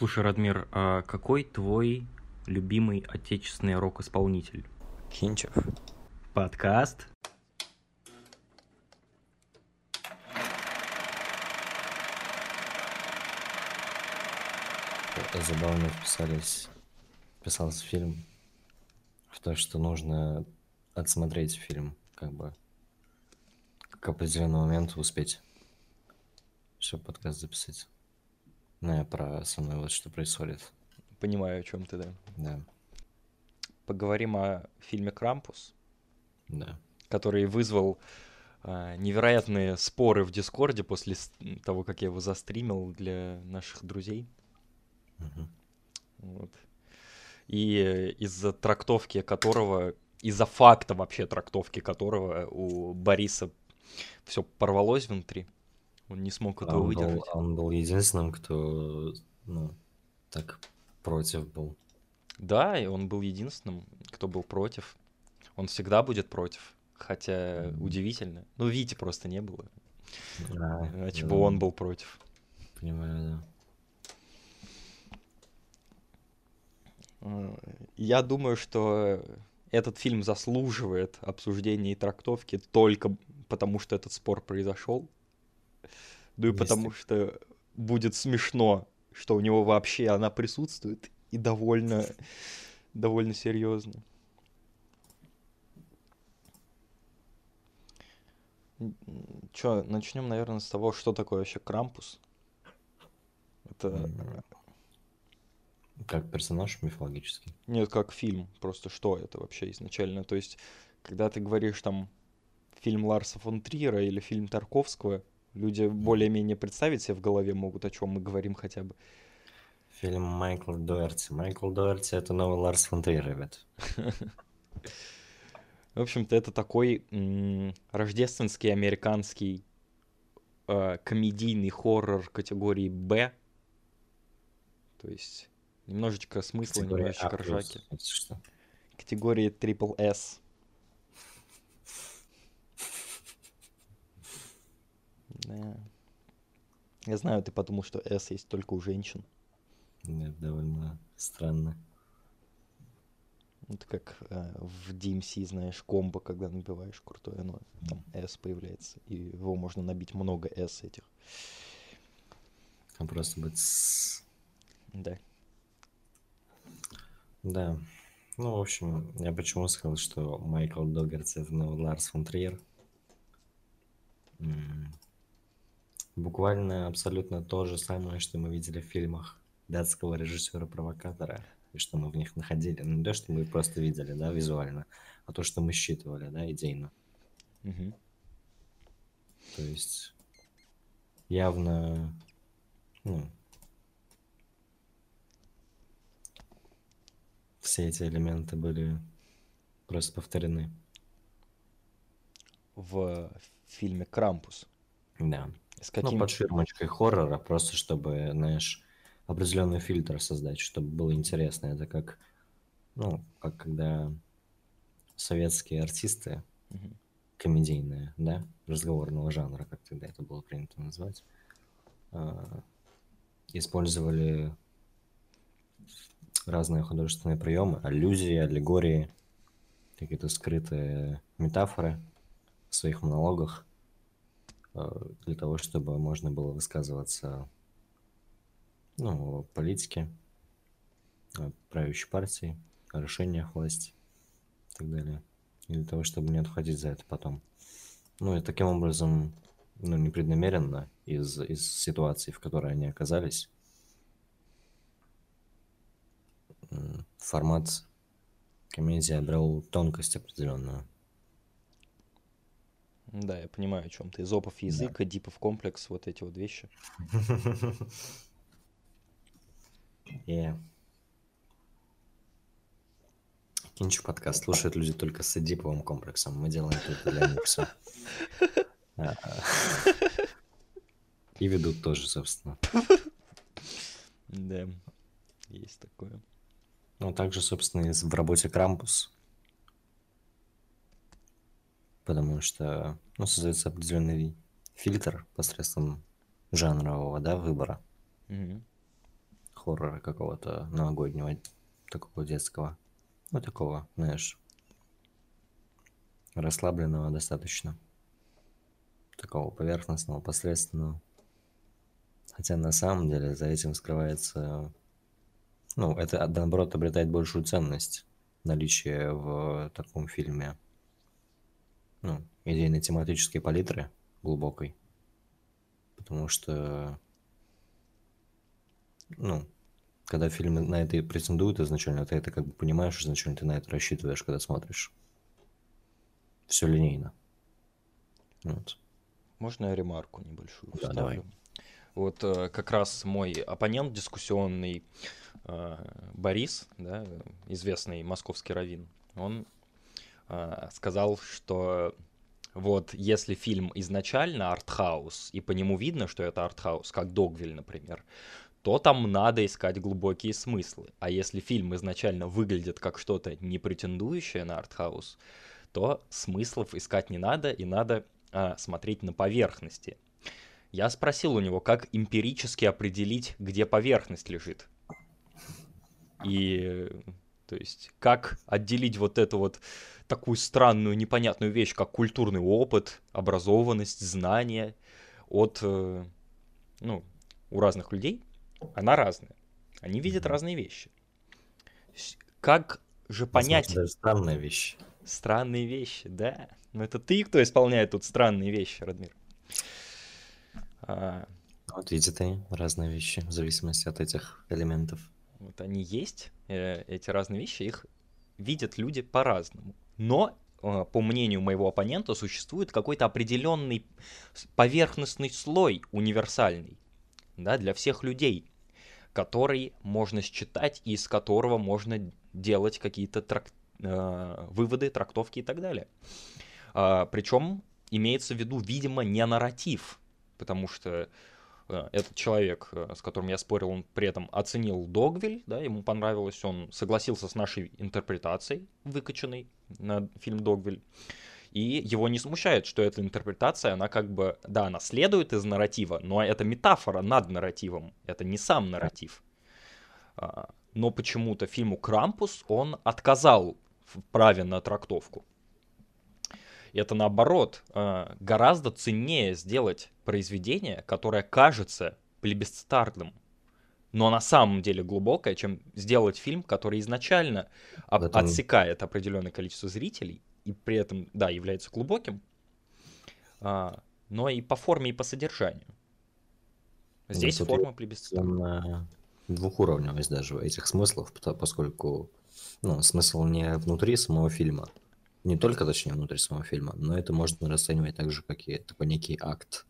Слушай, Радмир, а какой твой любимый отечественный рок-исполнитель? Кинчев. Подкаст. Забавно вписались, вписался фильм в то, что нужно отсмотреть фильм, как бы к определенному моменту успеть, чтобы подкаст записать. Ну, я про со мной вот что происходит. Понимаю, о чем ты, да. Да, Поговорим о фильме «Крампус», да. который вызвал а, невероятные споры в Дискорде после того, как я его застримил для наших друзей. Мгм. Вот. И э, из-за трактовки которого, из-за факта вообще трактовки которого у Бориса все порвалось внутри. Он не смог А этого он, выдержать. был, он был единственным, кто, ну, так против был. Да, и он был единственным, кто был против. Он всегда будет против. Хотя Мгм. удивительно. Ну, Вити просто не было. А, Иначе да, бы он был против. Понимаю, да. Э, Я думаю, что этот фильм заслуживает обсуждения и трактовки только потому, что этот спор произошел. Ну и Есть потому, что будет смешно, что у него вообще она присутствует и довольно, довольно серьезно. Че, начнем, наверное, с того, что такое вообще Крампус. Это Как персонаж мифологический. Нет, как фильм. Просто что это вообще изначально? То есть, когда ты говоришь там фильм Ларса фон Триера или фильм Тарковского, люди более-менее представить себе в голове могут, о чем мы говорим хотя бы. Фильм Майкла Дуэрти. Майкл Дуэрти — это новый Ларс фон Триер, ребят. В общем-то, это такой рождественский американский э, комедийный хоррор категории Б. То есть немножечко смысла, Категория немножечко А+, ржаки. Категории Triple S. Да. Я знаю, ты подумал, что S есть только у женщин. Нет, довольно странно. Это как э, в DMC, знаешь, комбо, когда набиваешь крутое, оно там S появляется. И его можно набить много S этих. Там просто будет с- Да. Да. Ну, в общем, я почему сказал, что Майкл Доггерти — это новый Ларс фон Триер. Буквально абсолютно то же самое, что мы видели в фильмах датского режиссера-провокатора, и что мы в них находили. Ну, не то, что мы просто видели, да, визуально, а то, что мы считывали, да, идейно. Мгм. То есть явно, ну, все эти элементы были просто повторены. В фильме Крампус. Да. С Ну, каким... под ширмочкой хоррора, просто чтобы, знаешь, определенный фильтр создать, чтобы было интересно. Это как, ну, как когда советские артисты, Мгм. комедийные, да, разговорного жанра, как тогда это было принято назвать, а, использовали разные художественные приемы, аллюзии, аллегории, какие-то скрытые метафоры в своих монологах для того, чтобы можно было высказываться ну, о политике, правящей партии, о решениях власти и так далее. И для того, чтобы не отходить за это потом. Ну и таким образом, ну, непреднамеренно из, из ситуации, в которой они оказались, формат комедии обрел тонкость определенную. Да, я понимаю, о чем ты. Изопов язык, Эдипов комплекс, вот эти вот вещи. Yeah. Кинчу подкаст слушают люди только с эдиповым комплексом. Мы делаем только для них всё. А, И ведут тоже, собственно. Да, есть такое. Ну, также, собственно, в работе Крампус. Потому что, ну, создается определенный фильтр посредством жанрового, да, выбора. Мгм. хоррора какого-то новогоднего, такого детского. Ну, такого, знаешь, расслабленного достаточно. Такого поверхностного, посредственного. Хотя на самом деле за этим скрывается... Ну, это, наоборот, обретает большую ценность наличие в таком фильме ну, идейно-тематической палитры глубокой. Потому что, ну, когда фильмы на это и претендуют изначально, ты это как бы понимаешь изначально, ты на это рассчитываешь, когда смотришь. Все линейно. Вот. Можно я ремарку небольшую Да, вставлю? давай. Вот э, как раз мой оппонент дискуссионный э, Борис, да, известный московский раввин, он сказал, что вот если фильм изначально артхаус, и по нему видно, что это артхаус, как Догвиль, например, то там надо искать глубокие смыслы. А если фильм изначально выглядит как что-то не претендующее на артхаус, то смыслов искать не надо, и надо а, смотреть на поверхности. Я спросил у него, как эмпирически определить, где поверхность лежит. И, то есть, как отделить вот эту вот такую странную, непонятную вещь, как культурный опыт, образованность, знания от, э, ну, у разных людей, она разная. Они видят разные вещи. Как же понять Возможно, даже странная вещь. странные вещи, да? Но это ты, кто исполняет тут странные вещи, Радмир. А, Вот видят они разные вещи в зависимости от этих элементов. Вот они есть, э, эти разные вещи, их видят люди по-разному. Но, э, по мнению моего оппонента, существует какой-то определенный поверхностный слой универсальный, да, для всех людей, который можно считать и из которого можно делать какие-то трак- э, выводы, трактовки и так далее. причем имеется в виду, видимо, не нарратив, потому что этот человек, э, с которым я спорил, он при этом оценил Догвиль, да, ему понравилось, он согласился с нашей интерпретацией, выкачанной на фильм Догвиль. И его не смущает, что эта интерпретация, она как бы, да, она следует из нарратива, но это метафора над нарративом, это не сам нарратив. А, Но почему-то фильму «Крампус» он отказал в праве на трактовку. Это наоборот, э, гораздо ценнее сделать произведение, которое кажется плебисцитарным, но на самом деле глубокое, чем сделать фильм, который изначально об- этом- отсекает определенное количество зрителей и при этом, да, является глубоким, а, но и по форме, и по содержанию. Здесь тут форма плебисцитарная. Двухуровневость даже этих смыслов, поскольку ну, смысл не внутри самого фильма, не только, точнее, внутри самого фильма, но это можно расценивать так же, как и такой некий акт,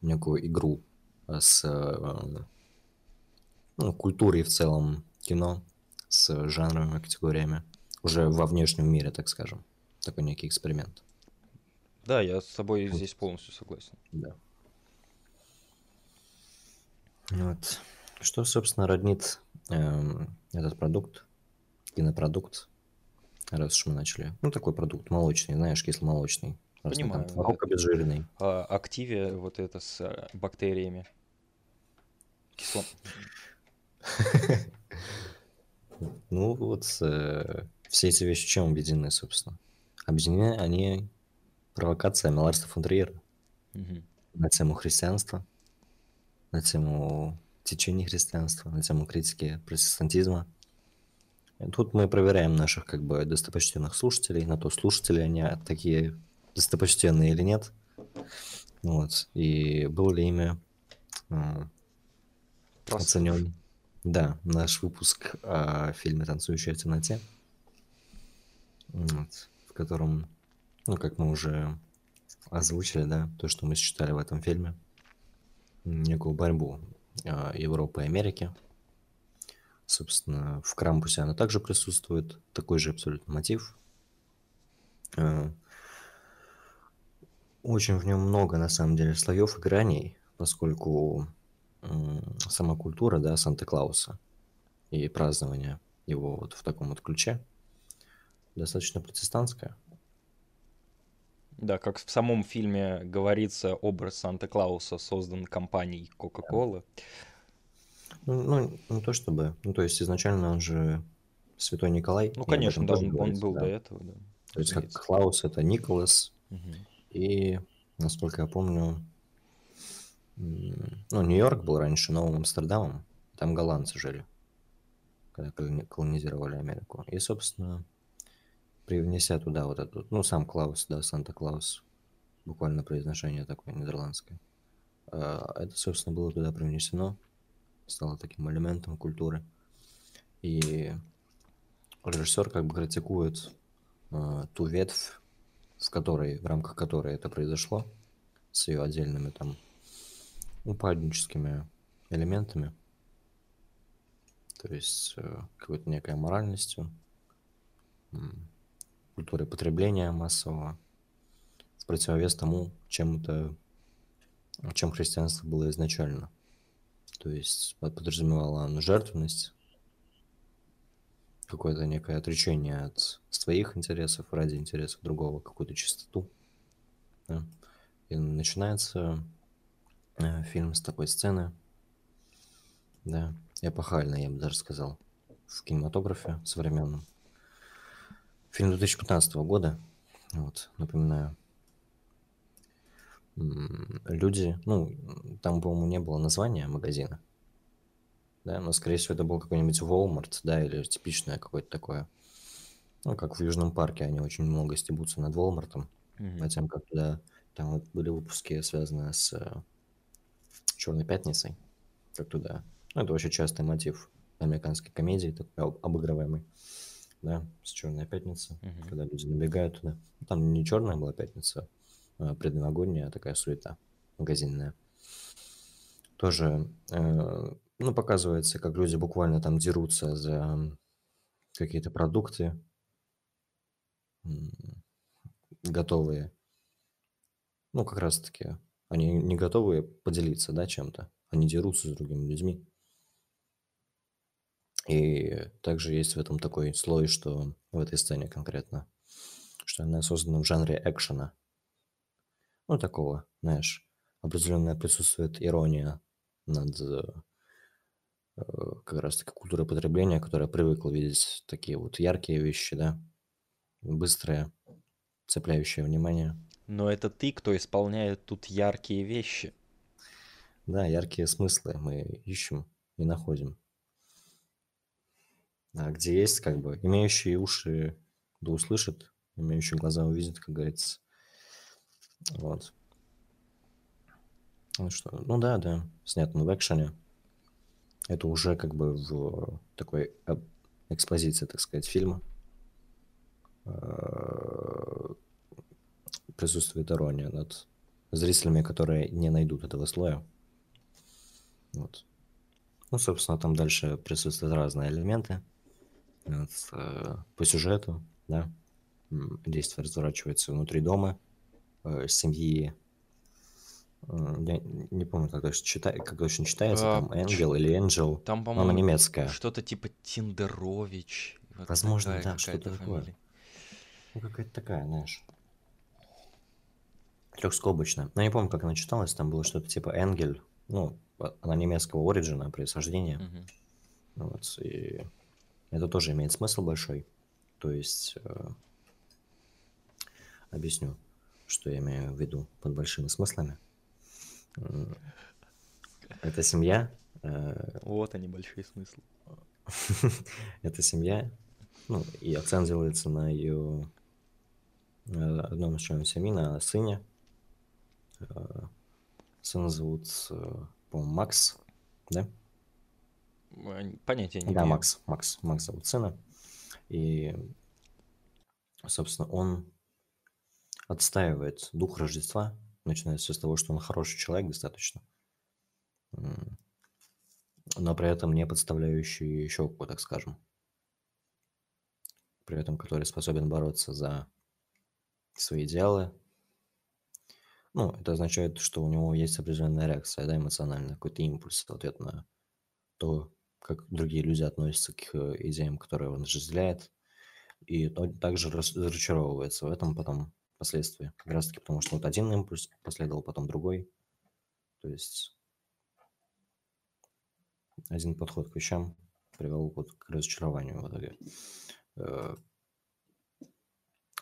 некую игру э, с э, ну, культурой в целом кино, с жанровыми категориями, уже во внешнем мире, так скажем. Такой некий эксперимент. Да, я с тобой здесь полностью согласен. Да. Вот. Что, собственно, роднит эм, этот продукт, кинопродукт, раз уж мы начали. Ну, такой продукт молочный, знаешь, кисломолочный. Там Понимаю, да. творог обезжиренный. А, активе вот это с э, бактериями. Кисло... Ну, вот э, все эти вещи чем объединены, собственно? Объединены они провокациями Ларса фон Триера на тему христианства, на тему течения христианства, на тему критики протестантизма. Тут мы проверяем наших как бы достопочтенных слушателей, на то, слушатели они такие достопочтенные или нет. Вот. И был ли ими м, Прослушай. оценен, да, наш выпуск о фильме «Танцующая в темноте», вот, в котором, ну, как мы уже озвучили, да, то, что мы считали в этом фильме, некую борьбу а, Европы и Америки. Собственно, в Крампусе она также присутствует, такой же абсолютно мотив. А, Очень в нем много, на самом деле, слоев и граней, поскольку сама культура, да, Санта-Клауса и празднование его вот в таком вот ключе достаточно протестантская. Да, как в самом фильме говорится, образ Санта-Клауса создан компанией Coca-Cola. Ну, ну, не то чтобы. Ну, то есть изначально он же Святой Николай. Ну, конечно, да, он, говорится, был да. до этого, да. То есть как. Клаус это Николас, Мгм. и, насколько я помню, ну, Нью-Йорк был раньше Новым Амстердамом, там голландцы жили, когда колони- колонизировали Америку. И, собственно, привнеся туда вот эту, ну, сам Клаус, да, Санта-Клаус, буквально произношение такое нидерландское, а, это, собственно, было туда привнесено, стало таким элементом культуры. И режиссер как бы критикует э, ту ветвь, в которой, в рамках которой это произошло, с ее отдельными там упадническими элементами, то есть э, какой-то некой моральностью, м, культурой потребления массового, в противовес тому, чем это, чем христианство было изначально. То есть под- подразумевало оно жертвенность, какое-то некое отречение от своих интересов ради интересов другого, какую-то чистоту. да. И начинается э, фильм с такой сцены, да, эпохальной, я бы даже сказал, в кинематографе современном. Фильм 2015 года, вот, напоминаю. Люди, ну, там, по-моему, не было названия магазина, да, но, скорее всего, это был какой-нибудь Walmart, да, или типичное какое-то такое. Ну, как в Южном парке, они очень много стебутся над Walmart'ом, Мгм. по тем, как туда, там вот были выпуски, связанные с Черной пятницей, как туда. Ну, это очень частый мотив американской комедии, такой об- обыгрываемый, да, с Черной пятницы, Мгм. когда люди набегают туда. Ну, Там не черная была пятница, предновогодняя, а такая суета магазинная. Тоже, э, ну, показывается, как люди буквально там дерутся за какие-то продукты, готовые. Ну, как раз-таки, они не готовы поделиться, да, чем-то. Они дерутся с другими людьми. И также есть в этом такой слой, что в этой сцене конкретно, что она создана в жанре экшена. Ну, такого, знаешь, определенная присутствует ирония над э, как раз-таки культурой потребления, которая привыкла видеть такие вот яркие вещи, да, быстрые, цепляющие внимание. Но это ты, кто исполняет тут яркие вещи. Да, яркие смыслы мы ищем и находим. А где есть, как бы, имеющие уши да услышат, имеющие глаза увидят, как говорится. Вот. Ну что, ну да, да, снято в экшене. Это уже как бы в такой э, экспозиции, так сказать, фильма. Э, Присутствует ирония над зрителями, которые не найдут этого слоя. Вот. Ну, собственно, там дальше присутствуют разные элементы. Вот, э, по сюжету, да. Действие разворачивается внутри дома, э, семьи. Я не помню, как точно, чита... как точно читается, А, там Энгел или Энджел. Там, но она по-моему, немецкая. что-то типа Тиндерович. Вот Возможно, такая да, что-то такое. фамилия. Ну, какая-то такая, знаешь. Трехскобочная. Но я не помню, как она читалась. Там было что-то типа Энгель. Ну, а- она немецкого оригина, происхождения. Мгм. Вот, и это тоже имеет смысл большой. То есть, э, объясню, что я имею в виду под большими смыслами. Это семья, э, Вот они, большие смыслы. это семья, ну, и акцент делается на ее одном из членов семьи, на сыне. Э, Сына зовут, э, по-моему, Макс, да? Понятия не Да, имею. Макс, Макс, Макс зовут сына. И, собственно, он отстаивает дух Рождества. Начинается с того, что он хороший человек достаточно. Но при этом не подставляющий щеку, так скажем. При этом который способен бороться за свои идеалы. Ну, это означает, что у него есть определенная реакция, да, эмоциональная, какой-то импульс в ответ на то, как другие люди относятся к э, идеям, которые он разделяет, и он также разочаровывается в этом потом впоследствии. Как раз таки потому, что вот один импульс последовал, потом другой. То есть один подход к вещам привел вот к разочарованию в итоге. Э,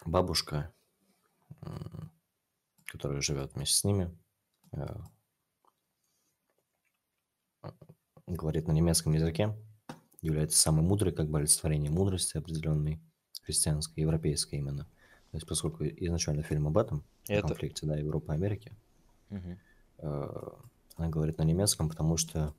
бабушка, которая живет вместе с ними, э, говорит на немецком языке, является самой мудрой, как бы олицетворение мудрости определенной, христианской, европейской именно. То есть, поскольку изначально фильм об этом, Это... о конфликте, да, Европы и Америки, угу. она говорит на немецком, потому что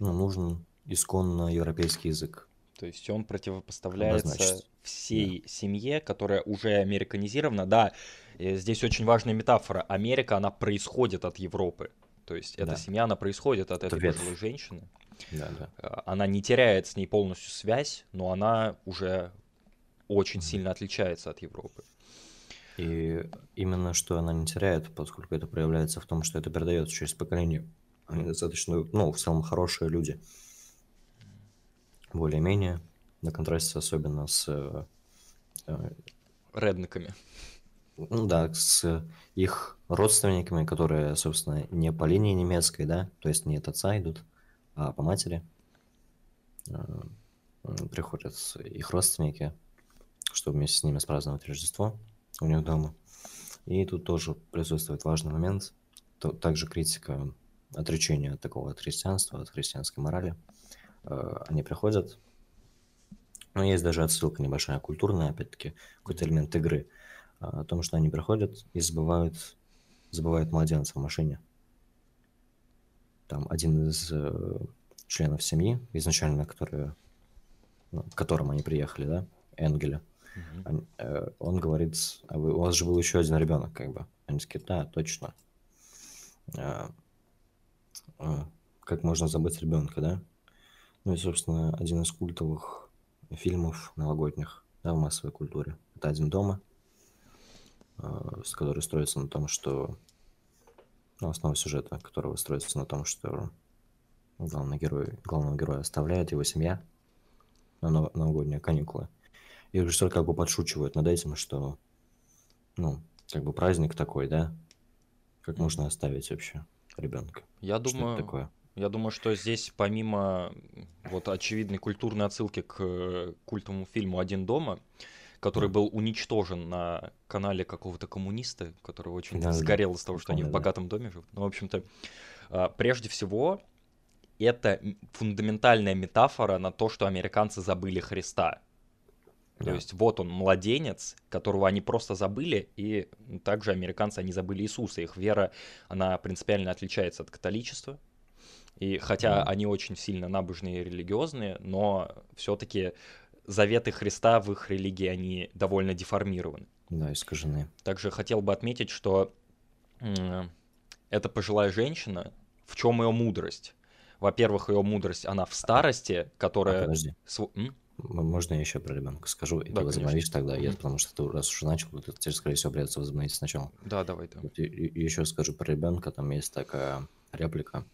ну, нужен исконно европейский язык. То есть он противопоставляется всей да. семье, которая уже американизирована. Да, здесь очень важная метафора. Америка, она происходит от Европы. То есть да. эта семья, она происходит от Это этой пожилой женщины. Да, да. А, она не теряет с ней полностью связь, но она уже очень сильно отличается от Европы. И именно что она не теряет, поскольку это проявляется в том, что это передается через поколение. Они достаточно, ну, в целом хорошие люди. Более-менее, на контрасте особенно с... Э, Редниками. Ну да, с их родственниками, которые, собственно, не по линии немецкой, да, то есть не от отца идут, а по матери. Э, приходят их родственники, чтобы вместе с ними спраздновать Рождество у них дома. И тут тоже присутствует важный момент, то, также критика отречения от такого от христианства, от христианской морали. Э, они приходят, но есть даже отсылка небольшая культурная, опять-таки, какой-то элемент игры, э, о том, что они приходят и забывают, забывают младенца в машине. Там один из э, членов семьи, изначально, которые, ну, к которым они приехали, да, Энгеля, Uh-huh. Он, говорит, а вы, у вас же был еще один ребенок, как бы. Они такие, да, точно. А, а, как можно забыть ребенка, да? Ну и, собственно, один из культовых фильмов новогодних, да, в массовой культуре. Это «Один дома», а, с который строится на том, что... Ну, основа сюжета, которого строится на том, что главный герой, главного героя оставляет его семья на новогодние каникулы. И режиссер как бы подшучивает над этим, что, ну, как бы праздник такой, да? Как можно оставить вообще ребенка? Я думаю, такое? Я думаю, что здесь помимо вот очевидной культурной отсылки к э, культовому фильму «Один дома», который был уничтожен на канале какого-то коммуниста, который очень да, сгорел из того, что они в богатом доме живут. Ну, в общем-то, а, прежде всего, это фундаментальная метафора на то, что американцы забыли Христа. Да. То есть вот он, младенец, которого они просто забыли, и также американцы, они забыли Иисуса. Их вера, она принципиально отличается от католичества. И хотя mm. они очень сильно набожные и религиозные, но все-таки заветы Христа в их религии, они довольно деформированы. Да, искажены. Также хотел бы отметить, что эта пожилая женщина, в чем ее мудрость? Во-первых, ее мудрость, она в старости, которая... А, подожди. Св... Можно я еще про ребенка скажу? И да, ты возобновишь тогда, я, потому что ты раз уже начал, то тебе, скорее всего, придется возобновить сначала. Да, давай. Да. Вот, и, и еще скажу про ребенка, там есть такая реплика,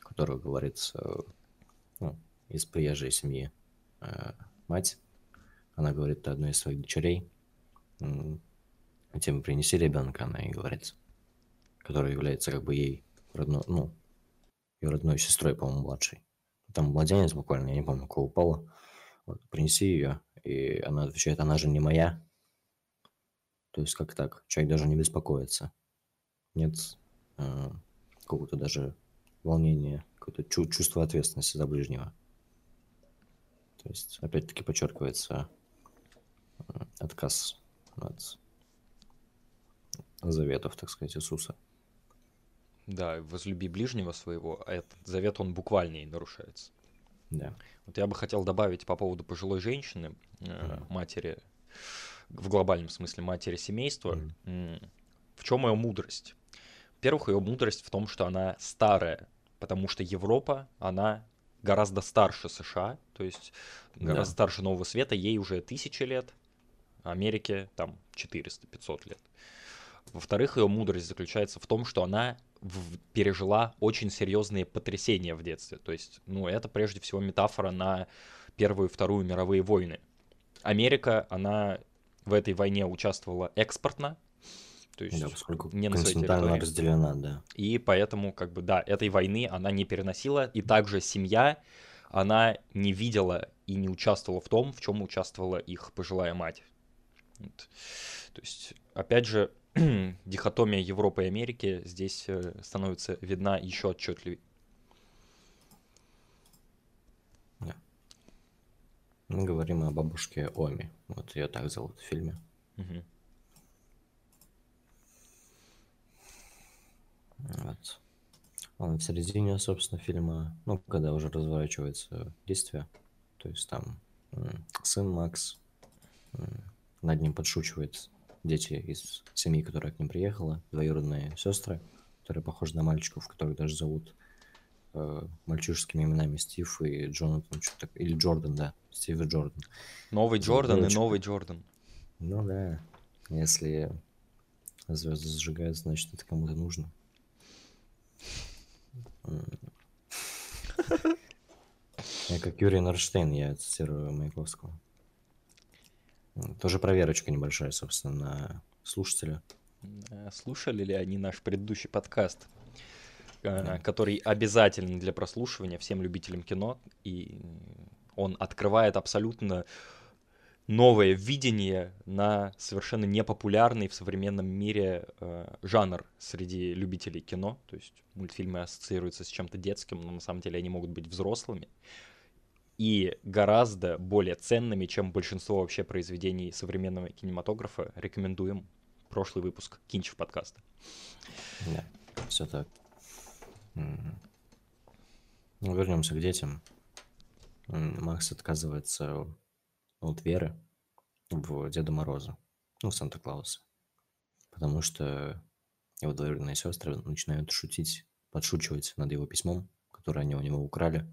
которая говорит ну, из приезжей семьи э, мать. Она говорит одной из своих дочерей, тем принеси ребенка, она ей говорит, который является как бы ей родной, ну, ее родной сестрой, по-моему, младшей. Там младенец буквально, я не помню, кого упало вот, принеси ее. И она отвечает, она же не моя. То есть как так? Человек даже не беспокоится. Нет э, какого-то даже волнения, какое-то чу- чувство ответственности за ближнего. То есть, опять-таки, подчеркивается э, отказ от заветов, так сказать, Иисуса. Да, возлюби ближнего своего, а этот завет, он буквальнее нарушается. Да. Вот я бы хотел добавить по поводу пожилой женщины, mm. матери, в глобальном смысле матери семейства. Mm. В чем ее мудрость? Во-первых, ее мудрость в том, что она старая, потому что Европа, она гораздо старше США, то есть гораздо да. старше Нового Света, ей уже тысячи лет, Америке там 400-500 лет. Во-вторых, ее мудрость заключается в том, что она в, пережила очень серьезные потрясения в детстве. То есть, ну, это прежде всего метафора на Первую и Вторую мировые войны. Америка, она в этой войне участвовала экспортно, То есть Да, поскольку не на своей территории. разделена, да. И поэтому, как бы, да, этой войны она не переносила. И также семья, она не видела и не участвовала в том, в чем участвовала их пожилая мать. Вот. То есть, опять же, дихотомия Европы и Америки здесь э, становится видна еще отчетливее. Мы говорим о бабушке Оми. Вот ее так зовут в фильме. Мгм. Вот. Он в середине, собственно, фильма, ну, когда уже разворачивается действие, то есть там сын Макс, над ним подшучивает дети из семьи, которая к ним приехала, двоюродные сестры, которые похожи на мальчиков, которых даже зовут э, мальчишескими именами Стив и Джонатан, что-то или Джордан, да, Стив и Джордан. Новый Джордан и новый Джордан. Ну да, если звезды зажигают, значит это кому-то нужно. Я как Юрий Норштейн, я цитирую Маяковского. Тоже проверочка небольшая, собственно, на слушателя. Э, Слушали ли они наш предыдущий подкаст, э, Да. который обязателен для прослушивания всем любителям кино, и он открывает абсолютно новое видение на совершенно непопулярный в современном мире э, жанр среди любителей кино. То есть мультфильмы ассоциируются с чем-то детским, но на самом деле они могут быть взрослыми и гораздо более ценными, чем большинство вообще произведений современного кинематографа. Рекомендуем прошлый выпуск Кинчев подкаста. Да, все так. Ну, вернемся к детям. Макс отказывается от веры в Деда Мороза, ну, в Санта-Клауса. Потому что его двоюродные сестры начинают шутить, подшучивать над его письмом, которое они у него украли.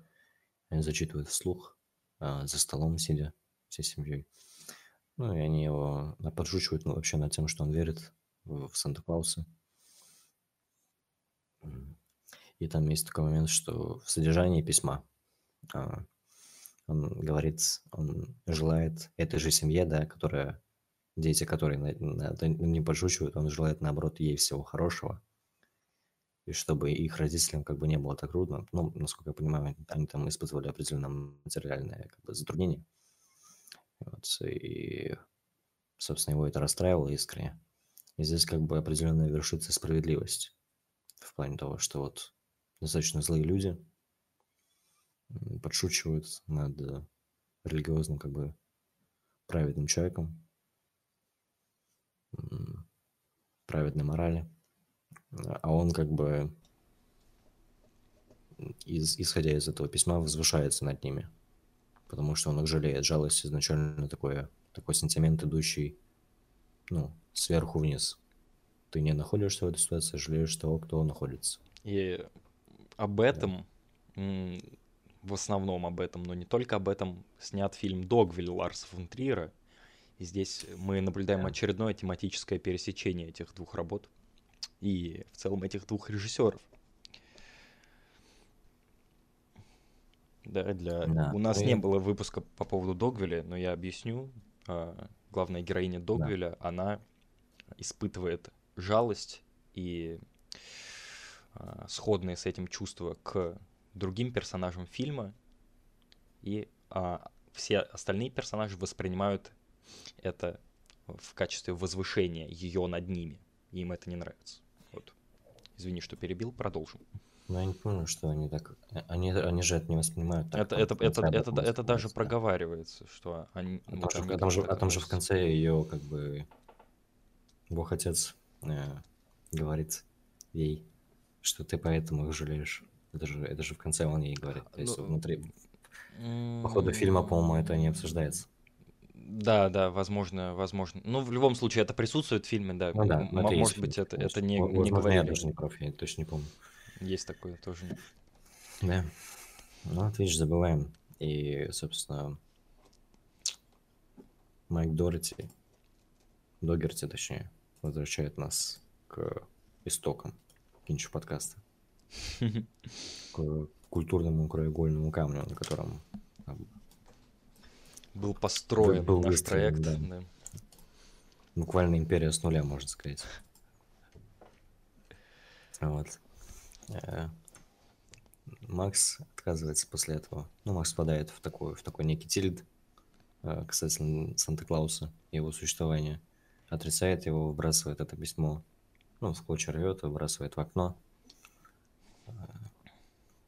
Они зачитывают вслух, а, за столом сидя всей семьей. Ну, и они его а, подшучивают ну, вообще над тем, что он верит в, Санта-Клауса. И там есть такой момент, что в содержании письма а, он говорит, он желает этой же семье, да, которая, дети, которые на, на- на- не подшучивают, он желает, наоборот, ей всего хорошего. И чтобы их родителям как бы не было так трудно. Ну, насколько я понимаю, они там испытывали определенное материальное как бы, затруднение. Вот, и, собственно, его это расстраивало искренне. И здесь как бы определенная вершится справедливость в плане того, что вот достаточно злые люди подшучивают над религиозным как бы праведным человеком, праведной морали, а он как бы из, исходя из этого письма возвышается над ними, потому что он их жалеет. Жалость изначально такое, такой сентимент, идущий ну, сверху вниз. Ты не находишься в этой ситуации, жалеешь того, кто находится. И об этом, м, в основном об этом, но не только об этом, снят фильм «Догвиль» Ларса фон Триера. И здесь мы наблюдаем Да. очередное тематическое пересечение этих двух работ и в целом этих двух режиссеров. Да, для... Да, У нас ну не и- было выпуска по поводу Догвиля, но я объясню. А, Главная героиня Догвиля, она испытывает жалость и а, сходные с этим чувства к другим персонажам фильма, и а, все остальные персонажи воспринимают это в качестве возвышения ее над ними, и им это не нравится. Вот. Извини, что перебил, продолжим. Но я не помню, что они так... Они, они же это не воспринимают так. это, это, в это, это, этом да- это даже проговаривается, что они... А вот там, же, а там же- а там же в относятся. конце ее как бы Бог Отец э, говорит ей, что ты поэтому их жалеешь. Это же, это же в конце он ей говорит. То есть Ну, внутри, по ходу фильма, по-моему, это не обсуждается. Да, да, возможно, возможно. Ну, в любом случае, это присутствует в фильме, да. Ну да, М- это может быть, это, это не, Во- не возможно, говорили. я даже не прав, я точно не помню. Есть такое тоже. Да. Ну, вот видишь, забываем. И, собственно, Майк Дорти, Догерти, точнее, возвращает нас к истокам кинчу подкаста. К культурному краеугольному камню, на котором Был построен был наш выстроен, проект. да. да. буквально империя с нуля, можно сказать. Вот. Э, Макс отказывается после этого. Ну, Макс впадает в такой, в такой некий тильд э, касательно Санта-Клауса и его существования. Отрицает его, выбрасывает это письмо. Ну, в клочья рвет, выбрасывает в окно. Э,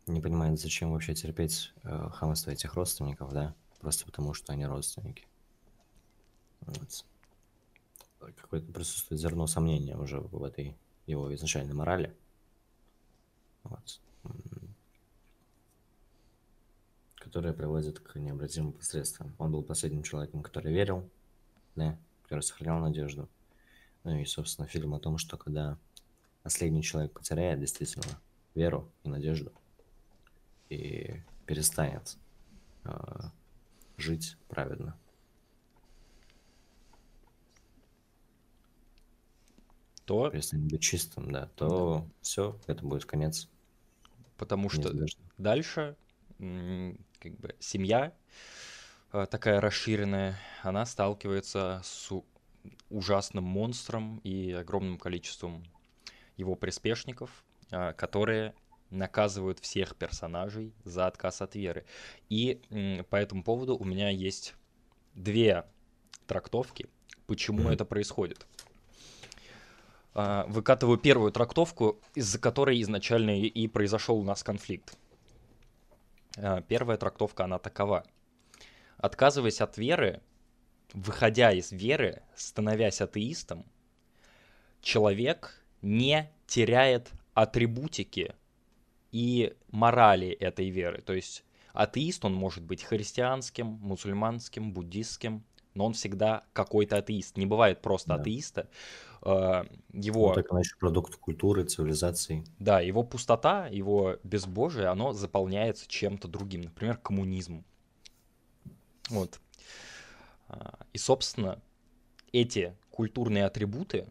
не понимает, зачем вообще терпеть хамство этих родственников, да? Просто потому, что они родственники. Вот. Какое-то присутствует зерно сомнения уже в этой его изначальной морали. Вот. Которая приводит к необратимым последствиям. Он был последним человеком, который верил, да, который сохранял надежду. Ну и, собственно, фильм о том, что когда последний человек потеряет действительно веру и надежду и перестанет э, жить праведно, то... Перестанет быть чистым, да, то да. все, это будет конец. Потому что дальше как бы семья э, такая расширенная, она сталкивается с ужасным монстром и огромным количеством его приспешников, э, которые наказывают всех персонажей за отказ от веры. И по этому поводу у меня есть две трактовки, почему mm-hmm. это происходит. А, выкатываю первую трактовку, из-за которой изначально и произошел у нас конфликт. А, первая трактовка, она такова. Отказываясь от веры, выходя из веры, становясь атеистом, человек не теряет атрибутики и морали этой веры. То есть атеист, он может быть христианским, мусульманским, буддистским, но он всегда какой-то атеист. Не бывает просто да. атеиста. А, его... Ну, так иначе продукт культуры, цивилизации. Да, его пустота, его безбожие, оно заполняется чем-то другим. Например, коммунизм. Вот. А, и, собственно, эти культурные атрибуты,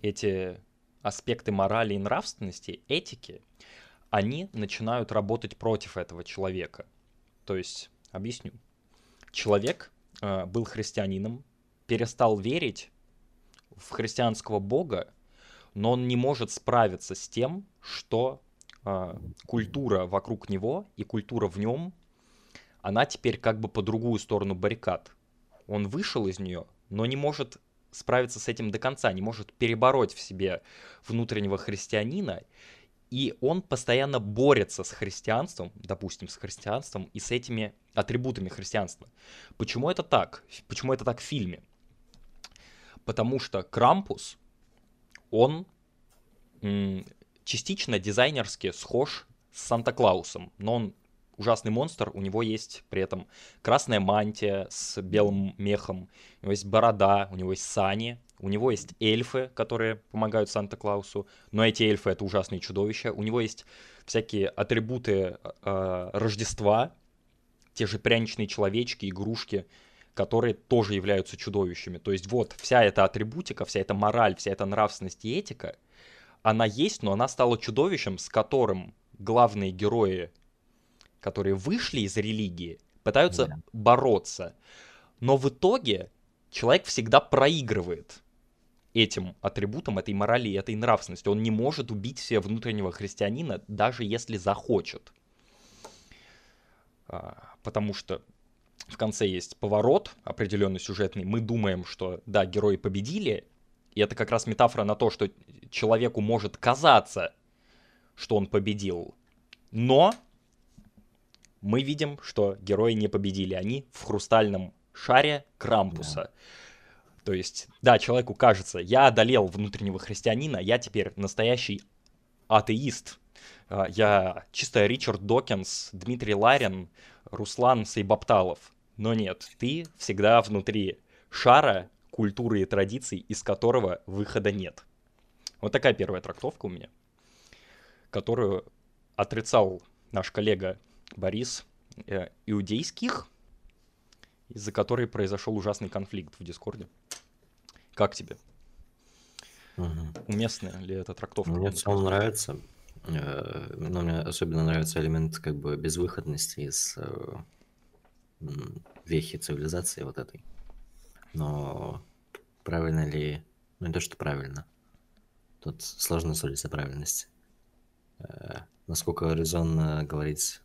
эти аспекты морали и нравственности, этики, они начинают работать против этого человека. То есть, объясню. Человек э, был христианином, перестал верить в христианского бога, но он не может справиться с тем, что э, культура вокруг него и культура в нем, она теперь как бы по другую сторону баррикад. Он вышел из нее, но не может справиться с этим до конца, не может перебороть в себе внутреннего христианина и он постоянно борется с христианством, допустим, с христианством и с этими атрибутами христианства. Почему это так? Почему это так в фильме? Потому что Крампус, он м, частично дизайнерски схож с Санта-Клаусом, но он ужасный монстр, у него есть при этом красная мантия с белым мехом, у него есть борода, у него есть сани, у него есть эльфы, которые помогают Санта-Клаусу, но эти эльфы это ужасные чудовища. У него есть всякие атрибуты э, Рождества, те же пряничные человечки, игрушки, которые тоже являются чудовищами. То есть вот вся эта атрибутика, вся эта мораль, вся эта нравственность и этика, она есть, но она стала чудовищем, с которым главные герои, которые вышли из религии, пытаются yeah. бороться. Но в итоге человек всегда проигрывает этим атрибутом, этой морали этой нравственности. Он не может убить себе внутреннего христианина, даже если захочет. А, потому что в конце есть поворот определенный сюжетный. Мы думаем, что да, герои победили, и это как раз метафора на то, что человеку может казаться, что он победил. Но мы видим, что герои не победили. Они в хрустальном шаре Крампуса. Yeah то есть, да, человеку кажется, я одолел внутреннего христианина, я теперь настоящий атеист. А, я чисто Ричард Докинс, Дмитрий Ларин, Руслан Сейбапталов. Но нет, ты всегда внутри шара культуры и традиций, из которого выхода нет. Вот такая первая трактовка у меня, которую отрицал наш коллега Борис э, иудейских из-за которой произошел ужасный конфликт в Дискорде. Как тебе? Угу. Уместная ли эта трактовка? Мне в целом нравится. Э, но мне особенно нравится элемент как бы безвыходности из э, вехи цивилизации вот этой. Но правильно ли... Ну, не то, что правильно. Тут сложно судить о правильности. э, насколько резонно говорить,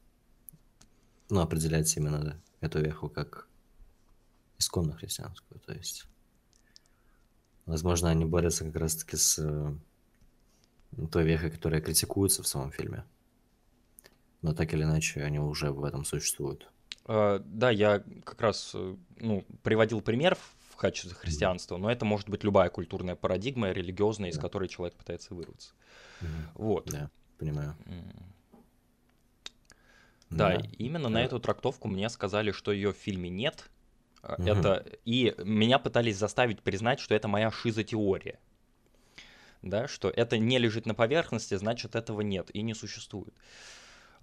ну, определять именно эту веху как исконно христианскую. То есть, возможно, они борются как раз-таки с э, той вехой, которая критикуется в самом фильме. Но так или иначе, они уже в этом существуют. Э, Да, я как раз э, ну, приводил пример в качестве христианства, но это может быть любая культурная парадигма, религиозная, из Да. которой человек пытается вырваться. Мгм. Вот. Да, понимаю. Да, Да. именно на Да. эту трактовку мне сказали, что ее в фильме нет. Мгм. Это и меня пытались заставить признать, что это моя шизотеория. Да, что это не лежит на поверхности, значит этого нет и не существует.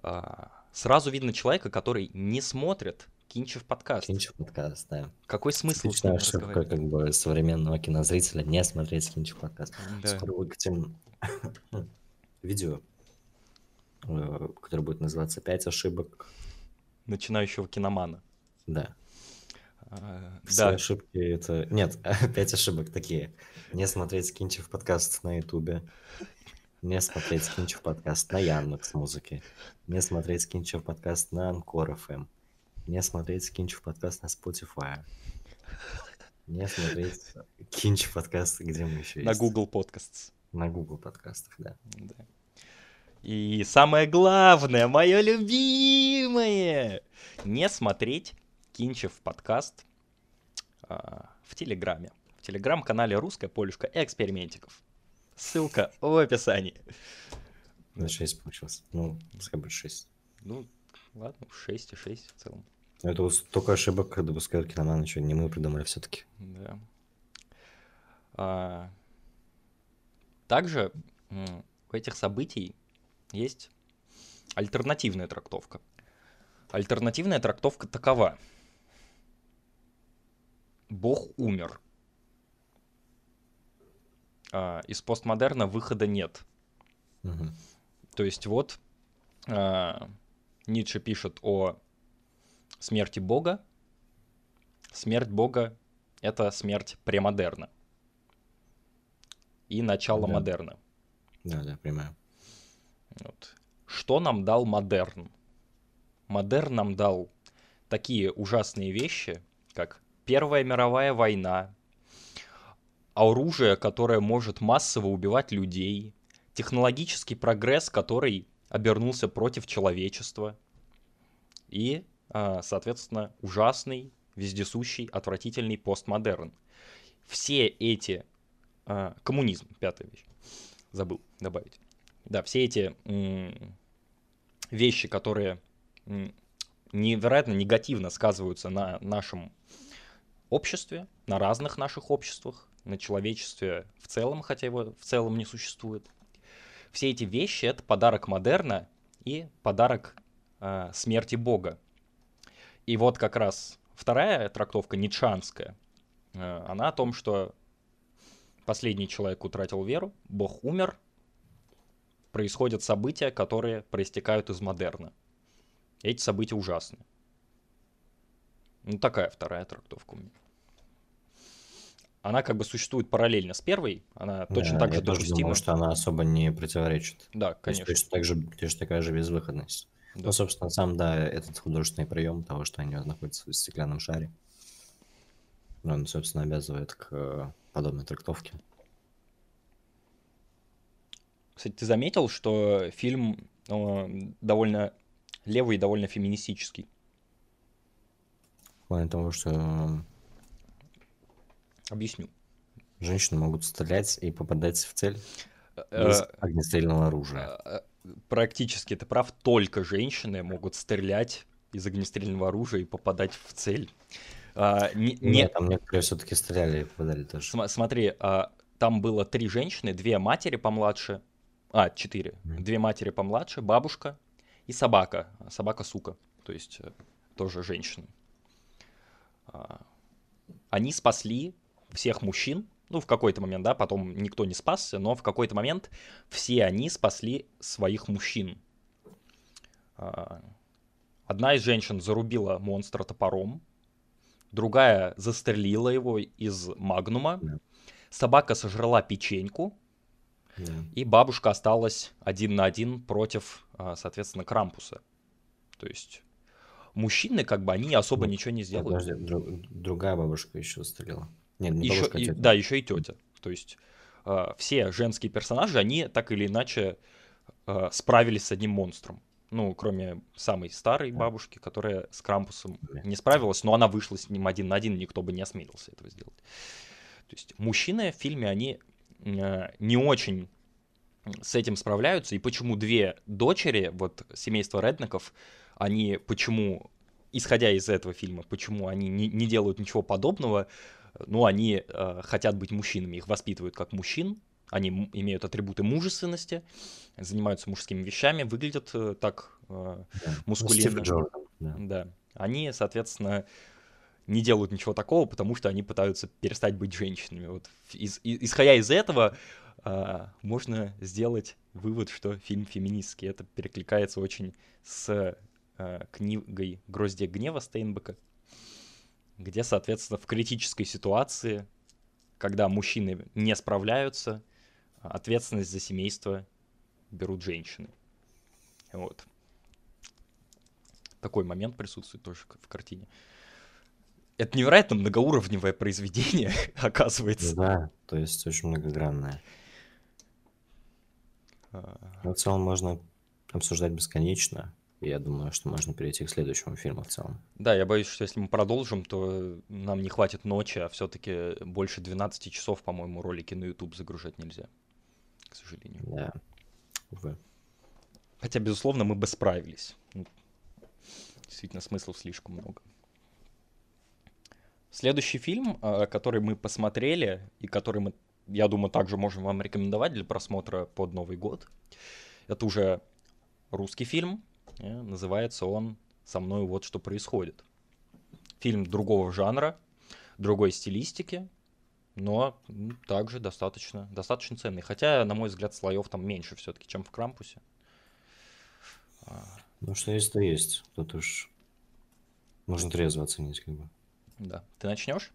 А, Сразу видно человека, который не смотрит Кинчев подкаст. Кинчев подкаст, да. Какой смысл Типичная ошибка как бы современного кинозрителя не смотреть Кинчев подкаст. Да. Скоро выкатим видео, э, которое будет называться «Пять ошибок». Начинающего киномана. Да. А, Все Да, ошибки это... Нет, пять ошибок такие. Не смотреть Кинчев подкаст на Ютубе. Не смотреть Кинчев подкаст на Яндекс Музыке. Не смотреть Кинчев подкаст на Анкор ФМ. Не смотреть Кинчев подкаст на Spotify. Не смотреть Кинчев подкаст, где мы еще на есть? Google Podcasts. На Google подкастах, да. Да. И самое главное, мое любимое, не смотреть Кинчев подкаст а, в Телеграме. В Телеграм-канале «Русская полюшка экспериментиков». Ссылка в описании. На 6 получилось. Ну, пускай будет 6. Ну, ладно, 6 и 6 в целом. Это вот столько ошибок допускают киноман, еще не мы придумали все-таки. Да. А, Также у этих событий есть альтернативная трактовка. Альтернативная трактовка такова. Бог умер. А, Из постмодерна выхода нет. Мгм. То есть вот а, Ницше пишет о смерти Бога. Смерть Бога — это смерть премодерна. И начало Да. модерна. Да, да, понимаю. Вот. Что нам дал модерн? Модерн нам дал такие ужасные вещи, как Первая мировая война, оружие, которое может массово убивать людей, технологический прогресс, который обернулся против человечества, и, а, соответственно, ужасный, вездесущий, отвратительный постмодерн. Все эти... а, коммунизм, пятая вещь. Забыл добавить. Да, все эти вещи, которые невероятно негативно сказываются на нашем обществе, на разных наших обществах, на человечестве в целом, хотя его в целом не существует. Все эти вещи — это подарок модерна и подарок э, смерти Бога. И вот как раз вторая трактовка, ницшанская, э, она о том, что последний человек утратил веру, Бог умер, происходят события, которые проистекают из модерна. Эти события ужасны. Ну, такая вторая трактовка у меня. Она как бы существует параллельно с первой, она точно Да, так же я тоже думал, что она особо не противоречит. Да, То есть конечно. точно, так же, точно такая же безвыходность. Да. Ну, собственно, сам, да, этот художественный прием того, что они находятся в стеклянном шаре, он, собственно, обязывает к э, подобной трактовке. Кстати, ты заметил, что фильм э, довольно левый и довольно феминистический? В плане того, что э, Объясню. женщины могут стрелять и попадать в цель Э, без огнестрельного оружия. Практически ты прав, только женщины могут стрелять из огнестрельного оружия и попадать в цель. А, не- не- Нет, там некоторые все-таки стреляли и попадали тоже. Сма- Смотри, а, там было три женщины, две матери помладше, а, четыре, две матери помладше, бабушка и собака, собака-сука, то есть э, тоже женщины. А, Они спасли всех мужчин, ну, в какой-то момент, да, потом никто не спасся, но в какой-то момент все они спасли своих мужчин. А, Одна из женщин зарубила монстра топором, другая застрелила его из магнума, собака сожрала печеньку, Да. И бабушка осталась один на один против, а, соответственно, Крампуса. То есть мужчины, как бы, они особо Ну, ничего не сделают. Подожди, дру- другая бабушка еще стрелила. Нет, не Еще, бабушка, а и- тетя. да, еще и тетя. То есть а, все женские персонажи, они так или иначе а, справились с одним монстром. Ну, кроме самой старой бабушки, которая с Крампусом не справилась, но она вышла с ним один на один, никто бы не осмелился этого сделать. То есть мужчины в фильме, они э, не очень с этим справляются, и почему две дочери, вот семейства Реднеков, они почему, исходя из этого фильма, почему они не, не делают ничего подобного, ну, они э, хотят быть мужчинами, их воспитывают как мужчин, они имеют атрибуты мужественности, занимаются мужскими вещами, выглядят э, так э. Ну, мускулинно. Стив Джордан, да. Они, соответственно, не делают ничего такого, потому что они пытаются перестать быть женщинами. Вот из- и- исходя из этого, а, можно сделать вывод, что фильм феминистский. Это перекликается очень с а, книгой «Гроздья гнева» Стейнбека, где, соответственно, в критической ситуации, когда мужчины не справляются, ответственность за семейство берут женщины. Вот. Такой момент присутствует тоже в картине. Это невероятно многоуровневое произведение, оказывается. Да, то есть очень многогранная. А, Но в целом можно обсуждать бесконечно. И я думаю, что можно перейти к следующему фильму в целом. Да, я боюсь, что если мы продолжим, то нам не хватит ночи, а все-таки больше 12 часов, по-моему, ролики на YouTube загружать нельзя, к сожалению. Да. Увы. Хотя, безусловно, мы бы справились. Ну, Действительно, смыслов слишком много. Следующий фильм, а, который мы посмотрели, и который мы, я думаю, также можем вам рекомендовать для просмотра под Новый год, это уже русский фильм. э, Называется он «Со мной вот что происходит». Фильм другого жанра, другой стилистики, но также достаточно, достаточно ценный. Хотя, на мой взгляд, слоев там меньше все-таки, чем в Крампусе. Ну, что есть, то есть. Тут уж можно трезво оценить, как бы. Да. Ты начнешь?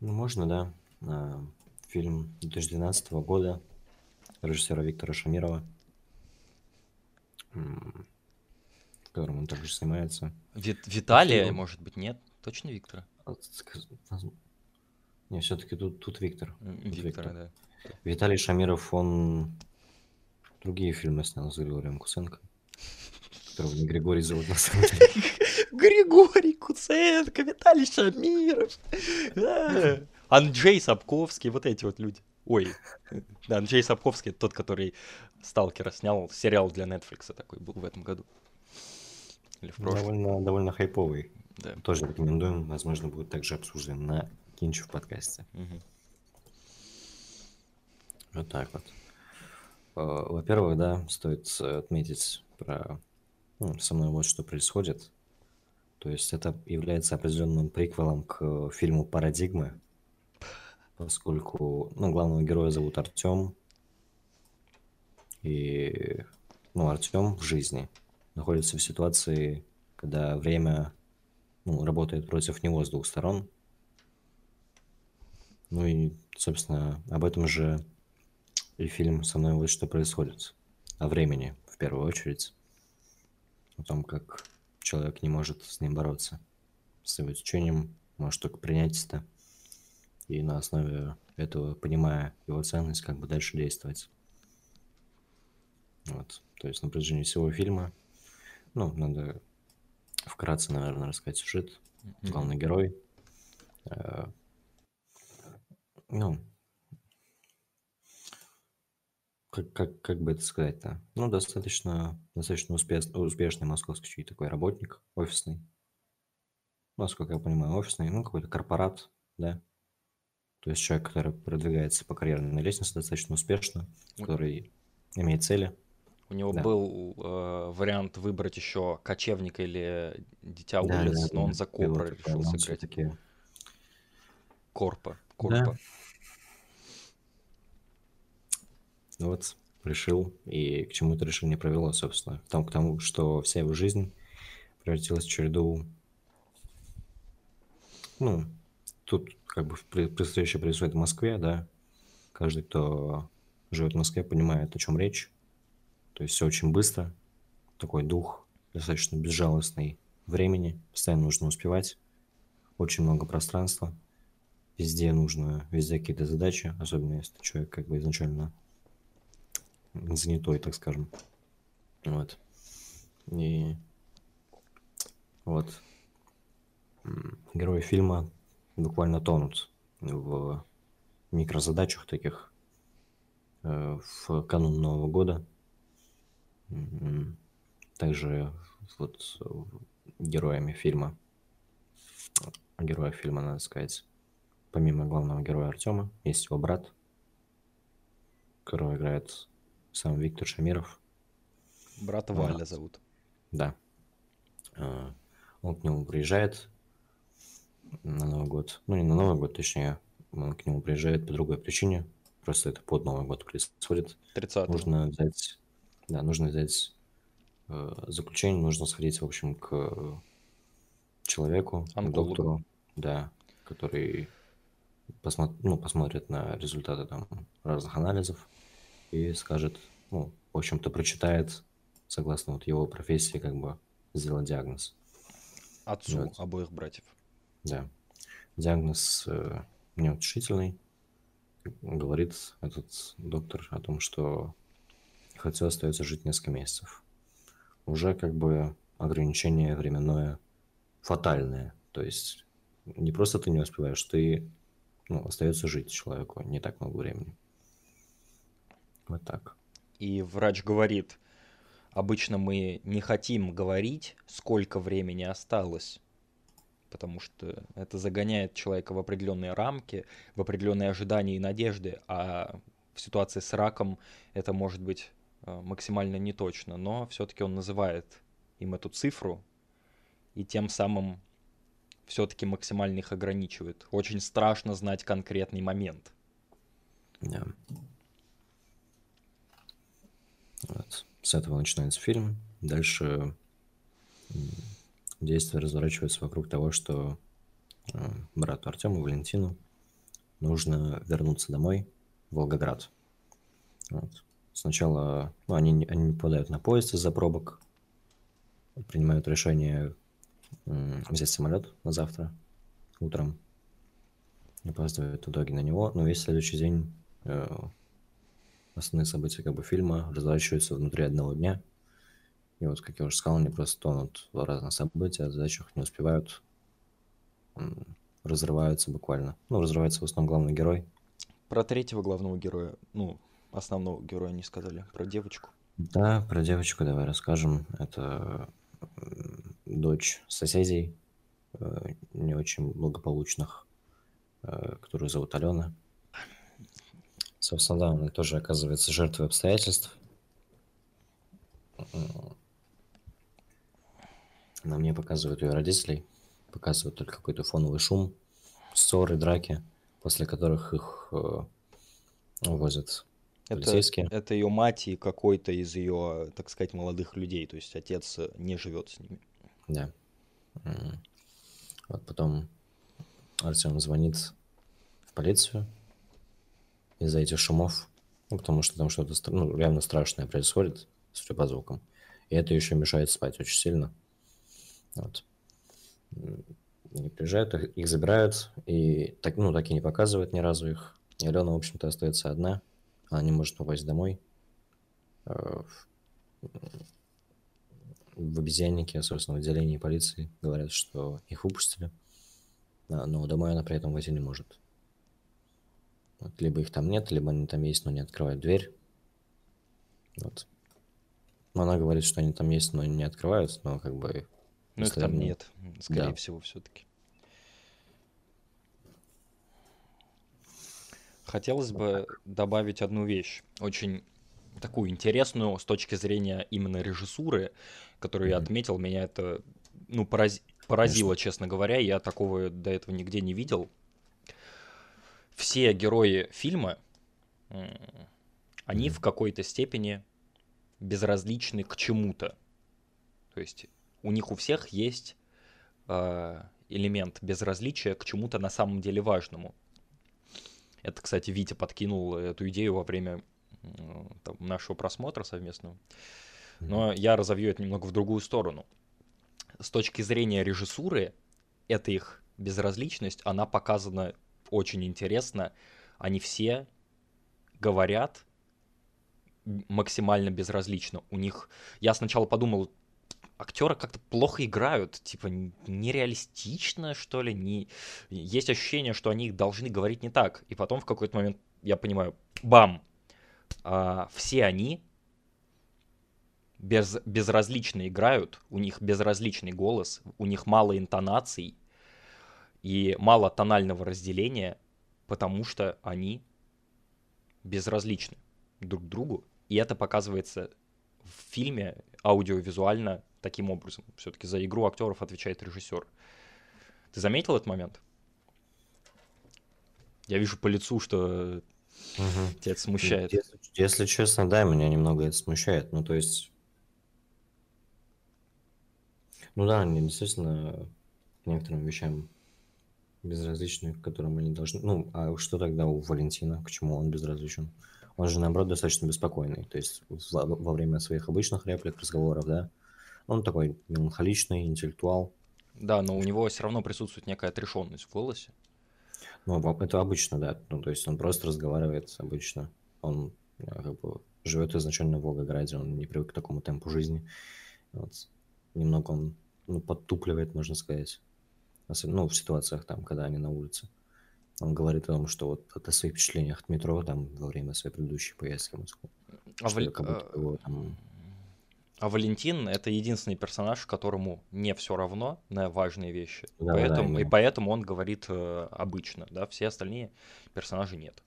Ну, можно, да. А, Фильм 2012 года режиссера Виктора Шамирова, в котором он также снимается. Вит- Виталия, Фильм. может быть, нет? Точно Виктора? А, Не, все-таки тут, тут Виктор. Тут Виктора, да. Виталий Шамиров, он другие фильмы снял с Григорием Куценко, которого не Григорий зовут на самом деле. Григорий Куценко, Виталий Шамиров, а, Анджей Сапковский, вот эти вот люди. Ой, да, Анджей Сапковский, тот, который Сталкера снял, сериал для Netflix такой был в этом году. Или в прошлом, Довольно, довольно хайповый. да. Тоже рекомендуем. Возможно, будет также обсужден на Кинчев подкасте. Мгм. Вот так вот. Э, Во-первых, да, стоит отметить про ну, со мной вот что происходит. То есть это является определенным приквелом к э, фильму «Парадигмы», поскольку, ну, главного героя зовут Артем, и, ну, Артем в жизни находится в ситуации, когда время, ну, работает против него с двух сторон. Ну и, собственно, об этом же и фильм «Со мной вот что происходит». О времени, в первую очередь. О том, как человек не может с ним бороться. С его течением может только принять это. И на основе этого, понимая его ценность, как бы дальше действовать. Вот. То есть на протяжении всего фильма, ну, надо вкратце, наверное, рассказать сюжет. Главный герой. э, ну, как, как, как бы это сказать-то? Ну, достаточно, достаточно успеш, успешный московский такой работник, офисный. Насколько я понимаю, офисный, ну, какой-то корпорат, да. То есть человек, который продвигается по карьерной лестнице достаточно успешно, который имеет цели. У него Да. был э, вариант выбрать еще кочевника или дитя Да, улиц, да, но он да. за Копра решил сыграть. всё-таки Корпа. Да. Корпа. Вот, решил, и к чему это решение привело, собственно. Тому, к тому, что вся его жизнь превратилась в череду... Ну, тут как бы происходящее происходит в Москве, да, Каждый, кто живет в Москве, понимает, о чем речь. То есть все очень быстро. Такой дух достаточно безжалостный времени. Постоянно нужно успевать. Очень много пространства. Везде нужно, везде какие-то задачи, особенно если человек как бы изначально занятой, так скажем. Вот. И вот герои фильма буквально тонут в микрозадачах таких э, в канун Нового года. Также вот героями фильма, героя фильма, надо сказать, помимо главного героя Артема, есть его брат, которого играет сам Виктор Шамиров. Брата Валя зовут. Да. А, он к нему приезжает на Новый год. Ну, не на Новый год, точнее. Он к нему приезжает по другой причине. Просто это под Новый год происходит. 30 Нужно взять... Да, нужно взять э, заключение, нужно сходить, в общем, к человеку, к Онкологу. доктору, да, который посмо- ну, посмотрит на результаты там разных анализов и скажет, ну, в общем-то, прочитает, согласно вот его профессии, как бы сделать диагноз. Отцу Вот. обоих братьев. Да. Диагноз э, неутешительный. Говорит этот доктор о том, что их отцу остается жить несколько месяцев. Уже как бы ограничение временное фатальное. То есть не просто ты не успеваешь, ты ну, остается жить человеку не так много времени. Вот так. И врач говорит, обычно мы не хотим говорить, сколько времени осталось, потому что это загоняет человека в определенные рамки, в определенные ожидания и надежды, а в ситуации с раком это может быть э, максимально неточно, но все-таки он называет им эту цифру и тем самым все-таки максимально их ограничивает. Очень страшно знать конкретный момент. Да. Вот. С этого начинается фильм. Дальше действие разворачивается вокруг того, что э, брату Артему, Валентину, нужно вернуться домой, в Волгоград. Вот. Сначала ну, они, они не попадают на поезд из-за пробок, принимают решение взять самолет на завтра утром, опаздывают в итоге на него, но весь следующий день э, основные события как бы фильма разворачиваются внутри одного дня. И вот, как я уже сказал, они просто тонут в разных событиях, задачах, не успевают, разрываются буквально. Ну, разрывается в основном главный герой. Про третьего главного героя, ну, основного героя не сказали, про девочку. Да, про девочку давай расскажем. Это дочь соседей, э, не очень благополучных, э, которую зовут Алена. Собственно, да, она тоже оказывается жертвой обстоятельств. На мне показывают ее родителей, показывают только какой-то фоновый шум, ссоры, драки, после которых их э, увозят Это, полицейские. это ее мать и какой-то из ее, так сказать, молодых людей. То есть отец э, не живет с ними. Да. Вот потом Артем звонит в полицию из-за этих шумов, ну, потому что там что-то ну, реально страшное происходит, судя по звукам. И это еще мешает спать очень сильно. Вот. Они приезжают, их, их забирают, и так, ну, так и не показывают ни разу их. И Алена, в общем-то, остается одна. Она не может попасть домой. Э, в- в обезьяннике, собственно, в отделении полиции говорят, что их выпустили, а, но домой она при этом войти не может. Вот, либо их там нет, либо они там есть, но не открывают дверь. Вот. Она говорит, что они там есть, но не открывают, но как бы... Но их там нет, скорее Да. всего, все-таки. Хотелось бы добавить одну вещь, очень такую интересную с точки зрения именно режиссуры, которую я Мгм. отметил. Меня это ну, порази- поразило, честно говоря. Я такого до этого нигде не видел. Все герои фильма, они Мгм. в какой-то степени безразличны к чему-то. То есть у них у всех есть э, элемент безразличия к чему-то на самом деле важному. Это, кстати, Витя подкинул эту идею во время там, нашего просмотра совместного. Но я разовью это немного в другую сторону. С точки зрения режиссуры, это их безразличность, она показана очень интересно. Они все говорят максимально безразлично. У них... Я сначала подумал, актеры как-то плохо играют, типа нереалистично, что ли, не... есть ощущение, что они должны говорить не так. И потом в какой-то момент я понимаю, бам, а, все они без, безразлично играют, у них безразличный голос, у них мало интонаций и мало тонального разделения, потому что они безразличны друг другу. И это показывается в фильме аудиовизуально таким образом. Все-таки за игру актеров отвечает режиссер. Ты заметил этот момент? Я вижу по лицу, что угу. тебя это смущает. Если, если честно, да, меня немного это смущает. Ну, то есть... Ну да, они действительно к некоторым вещам безразличны, к которым они должны... Ну, а что тогда у Валентина? К чему он безразличен? Он же, наоборот, достаточно беспокойный. То есть во, во время своих обычных реплик, разговоров, да, он такой меланхоличный, интеллектуал. Да, но у него все равно присутствует некая отрешенность в голосе. Ну, это обычно, да. Ну, то есть он просто разговаривает обычно. Он э, как бы живет изначально в Волгограде, он не привык к такому темпу жизни. Вот. Немного он ну, подтупливает, можно сказать. Ну, в ситуациях там, когда они на улице. Он говорит о том, что вот о своих впечатлениях от метро там во время своей предыдущей поездки в Москву. А, будто а, его, там... а Валентин это единственный персонаж, которому не все равно на важные вещи. Да, поэтому, да, и поэтому он говорит э, обычно, да, все остальные персонажи нет.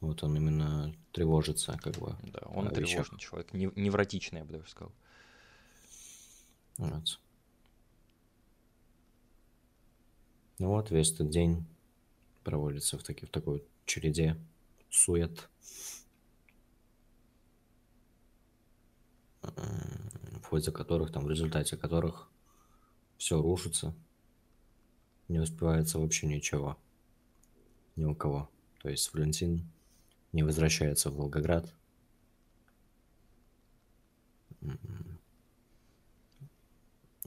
Вот он именно тревожится, как бы. Да, он тревожный вещах. человек, невротичный, я бы даже сказал. Вот. Ну вот, весь этот день проводится в, таки, в такой череде сует. В ходе которых, там, в результате которых все рушится. Не успевается вообще ничего. Ни у кого. То есть Валентин не возвращается в Волгоград.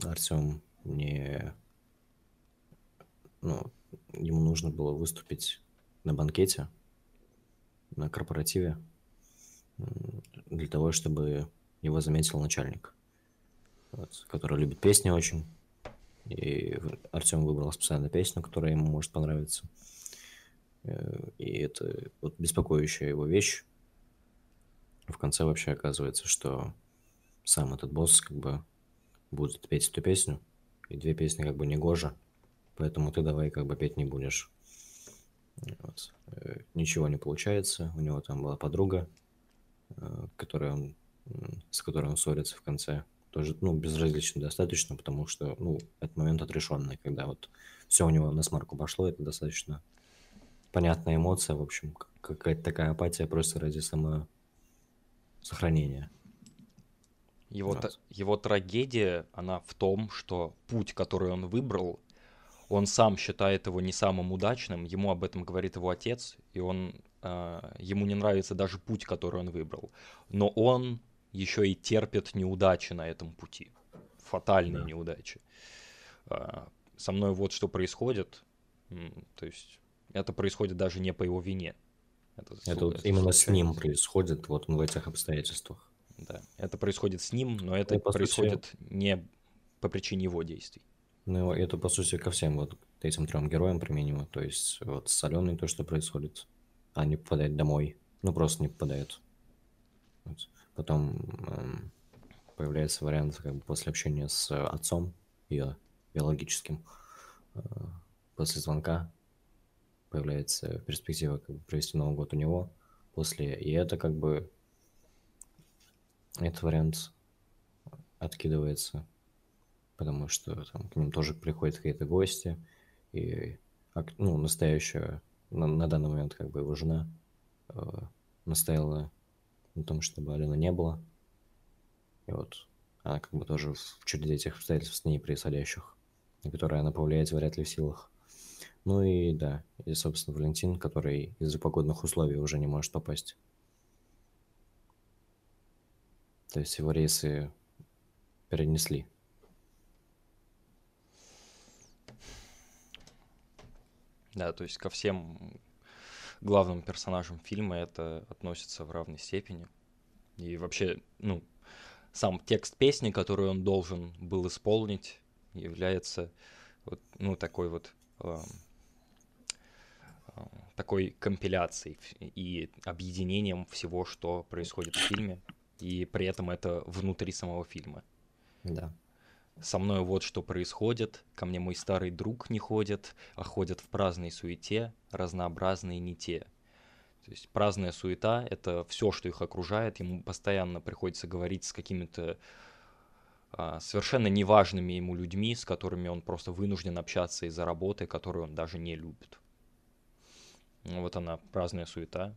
Артем не ну, ему нужно было выступить на банкете, на корпоративе, для того, чтобы его заметил начальник, вот, который любит песни очень. И Артем выбрал специально песню, которая ему может понравиться. Э, и это вот беспокоящая его вещь. В конце вообще оказывается, что сам этот босс как бы будет петь эту песню, и две песни как бы не гожа, поэтому ты давай как бы петь не будешь. Вот. Э, ничего не получается. У него там была подруга, э, которая он, с которой он ссорится в конце. Тоже, ну, безразлично достаточно, потому что, ну, этот момент отрешенный, когда вот все у него на смарку пошло, это достаточно понятная эмоция, в общем, какая-то такая апатия просто ради само сохранения. Его, вот. его трагедия, она в том, что путь, который он выбрал, он сам считает его не самым удачным, ему об этом говорит его отец, и он, э, ему не нравится даже путь, который он выбрал. Но он еще и терпит неудачи на этом пути, фатальные да. неудачи. Э, со мной вот что происходит, то есть это происходит даже не по его вине. Это, это вот именно с ним происходит, вот в этих обстоятельствах. Да, это происходит с ним, но это ну, происходит сути... не по причине его действий. Ну, это, по сути, ко всем вот этим трем героям применимо. То есть, вот с Аленой то, что происходит, они попадают домой. Ну, просто не попадают. Вот. Потом эм, появляется вариант, как бы, после общения с отцом, ее биологическим, э, после звонка появляется перспектива как бы, провести Новый год у него. После, и это как бы, этот вариант откидывается потому что там к ним тоже приходят какие-то гости, и ну, настоящая, на, на данный момент как бы его жена э, настояла на том, чтобы Алена не было. И вот она как бы тоже в череде этих обстоятельств с ней происходящих, на которые она повлиять вряд ли в силах. Ну и да, и, собственно, Валентин, который из-за погодных условий уже не может попасть. То есть его рейсы перенесли. Да, то есть ко всем главным персонажам фильма это относится в равной степени. И вообще, ну, сам текст песни, который он должен был исполнить, является вот, ну, такой вот такой компиляцией и объединением всего, что происходит в фильме, и при этом это внутри самого фильма. Да. Со мной вот что происходит, ко мне мой старый друг не ходит, а ходят в праздной суете, разнообразные не те. То есть праздная суета — это все, что их окружает, ему постоянно приходится говорить с какими-то а, совершенно неважными ему людьми, с которыми он просто вынужден общаться из-за работы, которую он даже не любит. Вот она, праздная суета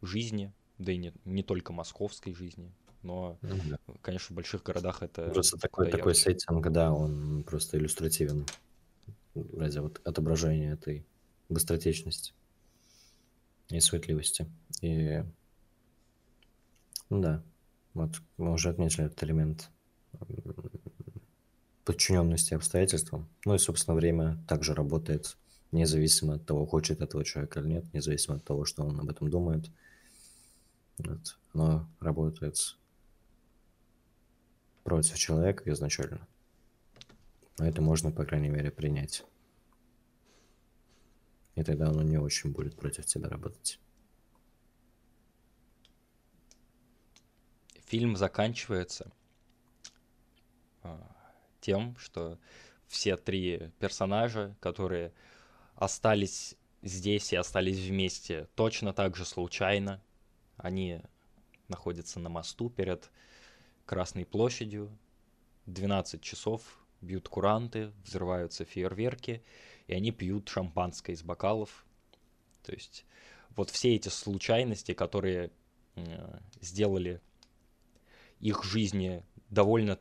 жизни, да и не, не только московской жизни, но, Ну да. конечно, в больших городах это... Просто такой, такой сеттинг, да, он просто иллюстративен ради вот отображения этой быстротечности и суетливости. И ну да, вот мы уже отметили этот элемент подчиненности обстоятельствам. Ну и, собственно, время также работает независимо от того, хочет этого человек или нет, независимо от того, что он об этом думает. Вот. Оно работает против человека изначально. Но это можно, по крайней мере, принять. И тогда оно не очень будет против тебя работать. Фильм заканчивается а, тем, что все три персонажа, которые остались здесь и остались вместе точно так же случайно, они находятся на мосту перед Красной площадью, 12 часов, бьют куранты, взрываются фейерверки, и они пьют шампанское из бокалов. То есть вот все эти случайности, которые э, сделали их жизни довольно,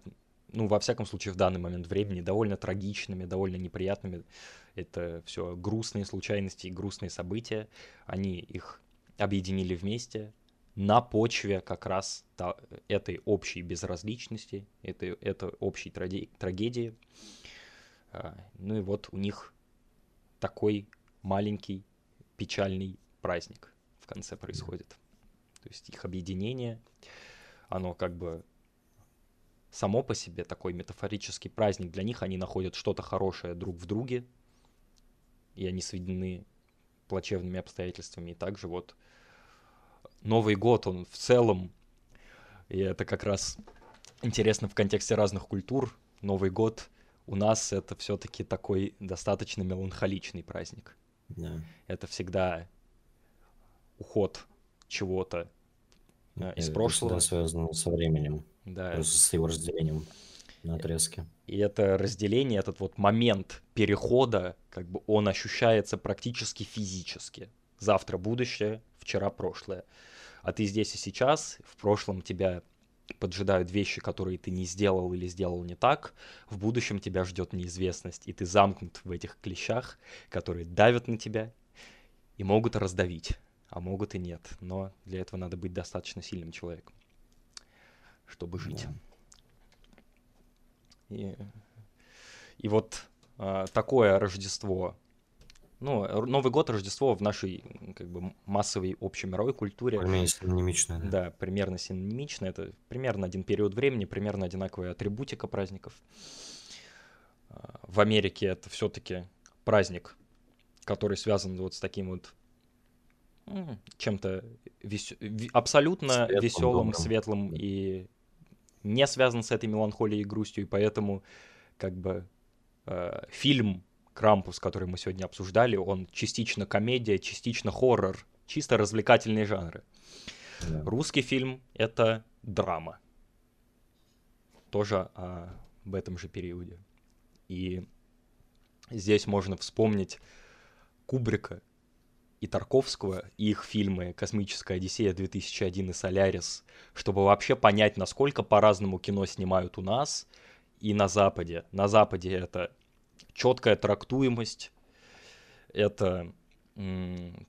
ну, во всяком случае, в данный момент времени, довольно трагичными, довольно неприятными. Это все грустные случайности и грустные события. Они их объединили вместе на почве как раз та, этой общей безразличности, этой, этой общей трагедии. А, Ну и вот у них такой маленький печальный праздник в конце происходит. То есть их объединение, оно как бы само по себе такой метафорический праздник для них, они находят что-то хорошее друг в друге, и они сведены плачевными обстоятельствами. И также вот Новый год, он в целом, и это как раз интересно в контексте разных культур, Новый год у нас это все-таки такой достаточно меланхоличный праздник. Да. Это всегда уход чего-то э, из Это прошлого. всегда связано со временем, Да, с его разделением на отрезки. И это разделение, этот вот момент перехода, как бы он ощущается практически физически. Завтра будущее, вчера прошлое. А ты здесь и сейчас, в прошлом тебя поджидают вещи, которые ты не сделал или сделал не так, в будущем тебя ждет неизвестность, и ты замкнут в этих клещах, которые давят на тебя и могут раздавить, а могут и нет. Но для этого надо быть достаточно сильным человеком, чтобы жить. Да. И, и вот а, такое Рождество, ну, Новый год, Рождество в нашей как бы массовой общемировой культуре, Более-менее синонимично, да. да, примерно синонимично. Это примерно один период времени, примерно одинаковая атрибутика праздников. А, В Америке это все-таки праздник, который связан вот с таким вот чем-то вес- абсолютно Светлым, веселым, добрым. светлым и не связан с этой меланхолией и грустью, и поэтому как бы э, фильм Крампус, который мы сегодня обсуждали, он частично комедия, частично хоррор, чисто развлекательные жанры. Да. Русский фильм — это драма. Тоже а, об этом же периоде. И здесь можно вспомнить Кубрика и Тарковского, и их фильмы «Космическая Одиссея 2001» и «Солярис», чтобы вообще понять, насколько по-разному кино снимают у нас и на Западе. На Западе это четкая трактуемость, это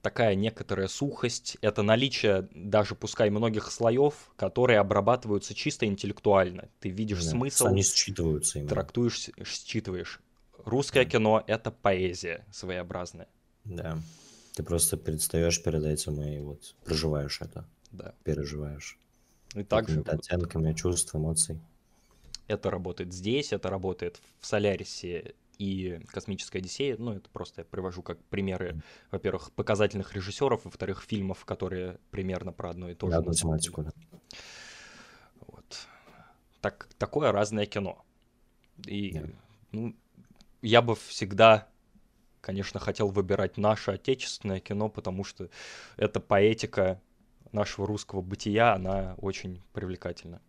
такая некоторая сухость, это наличие даже пускай многих слоев, которые обрабатываются чисто интеллектуально. Ты видишь Да, смысл, Они считываются именно. трактуешь, считываешь. Русское кино — это поэзия своеобразная. Да. Ты просто предстаешь перед этим и вот проживаешь это, Да. переживаешь. И также оттенками чувств, эмоций. это работает здесь, это работает в Солярисе и Космической Одиссее. Ну, это просто я привожу как примеры, во-первых, показательных режиссеров, во-вторых, фильмов, которые примерно про одно и то же. деле. тематику, да. Вот. Так, такое разное кино. И, Да. ну, я бы всегда, конечно, хотел выбирать наше отечественное кино, потому что эта поэтика нашего русского бытия, она очень привлекательна.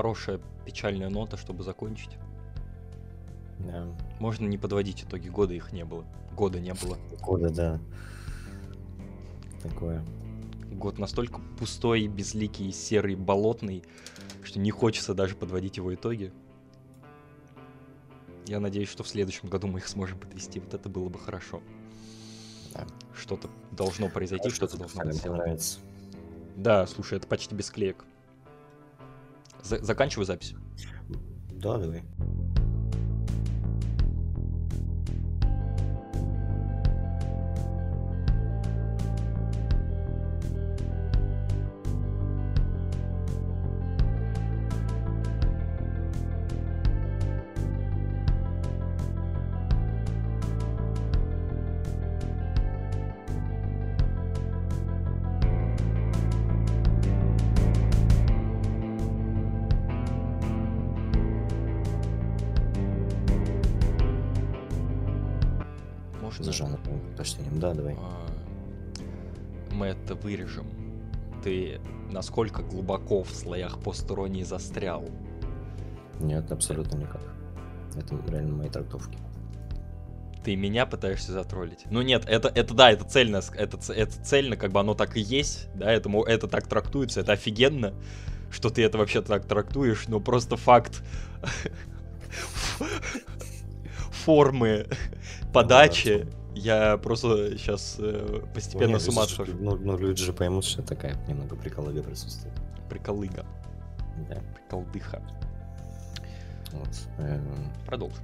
Хорошая печальная нота, чтобы закончить. Да. Можно не подводить итоги года, их не было. Года не было. Года, да. Такое. Год настолько пустой, безликий, серый, болотный, что не хочется даже подводить его итоги. Я надеюсь, что в следующем году мы их сможем подвести. Вот это было бы хорошо. Да. Что-то должно произойти, что-то должно быть сделано. нравится. Да, слушай, это почти без клеек. За- заканчиваю запись. Да, давай. Вырежем. Ты насколько глубоко в слоях посторонней застрял? Нет, абсолютно никак. Это реально мои трактовки. Ты меня пытаешься затроллить? Ну нет, это, это да, это цельно, это, это цельно, как бы оно так и есть, да, это, мо- это так трактуется, это офигенно, что ты это вообще так трактуешь, но просто факт формы подачи, я просто сейчас постепенно Ну, с ума схожу. Ну, ну, люди же поймут, что такая немного приколыга присутствует. Приколыга, Да. приколдыха. Вот. Эм, Продолжим.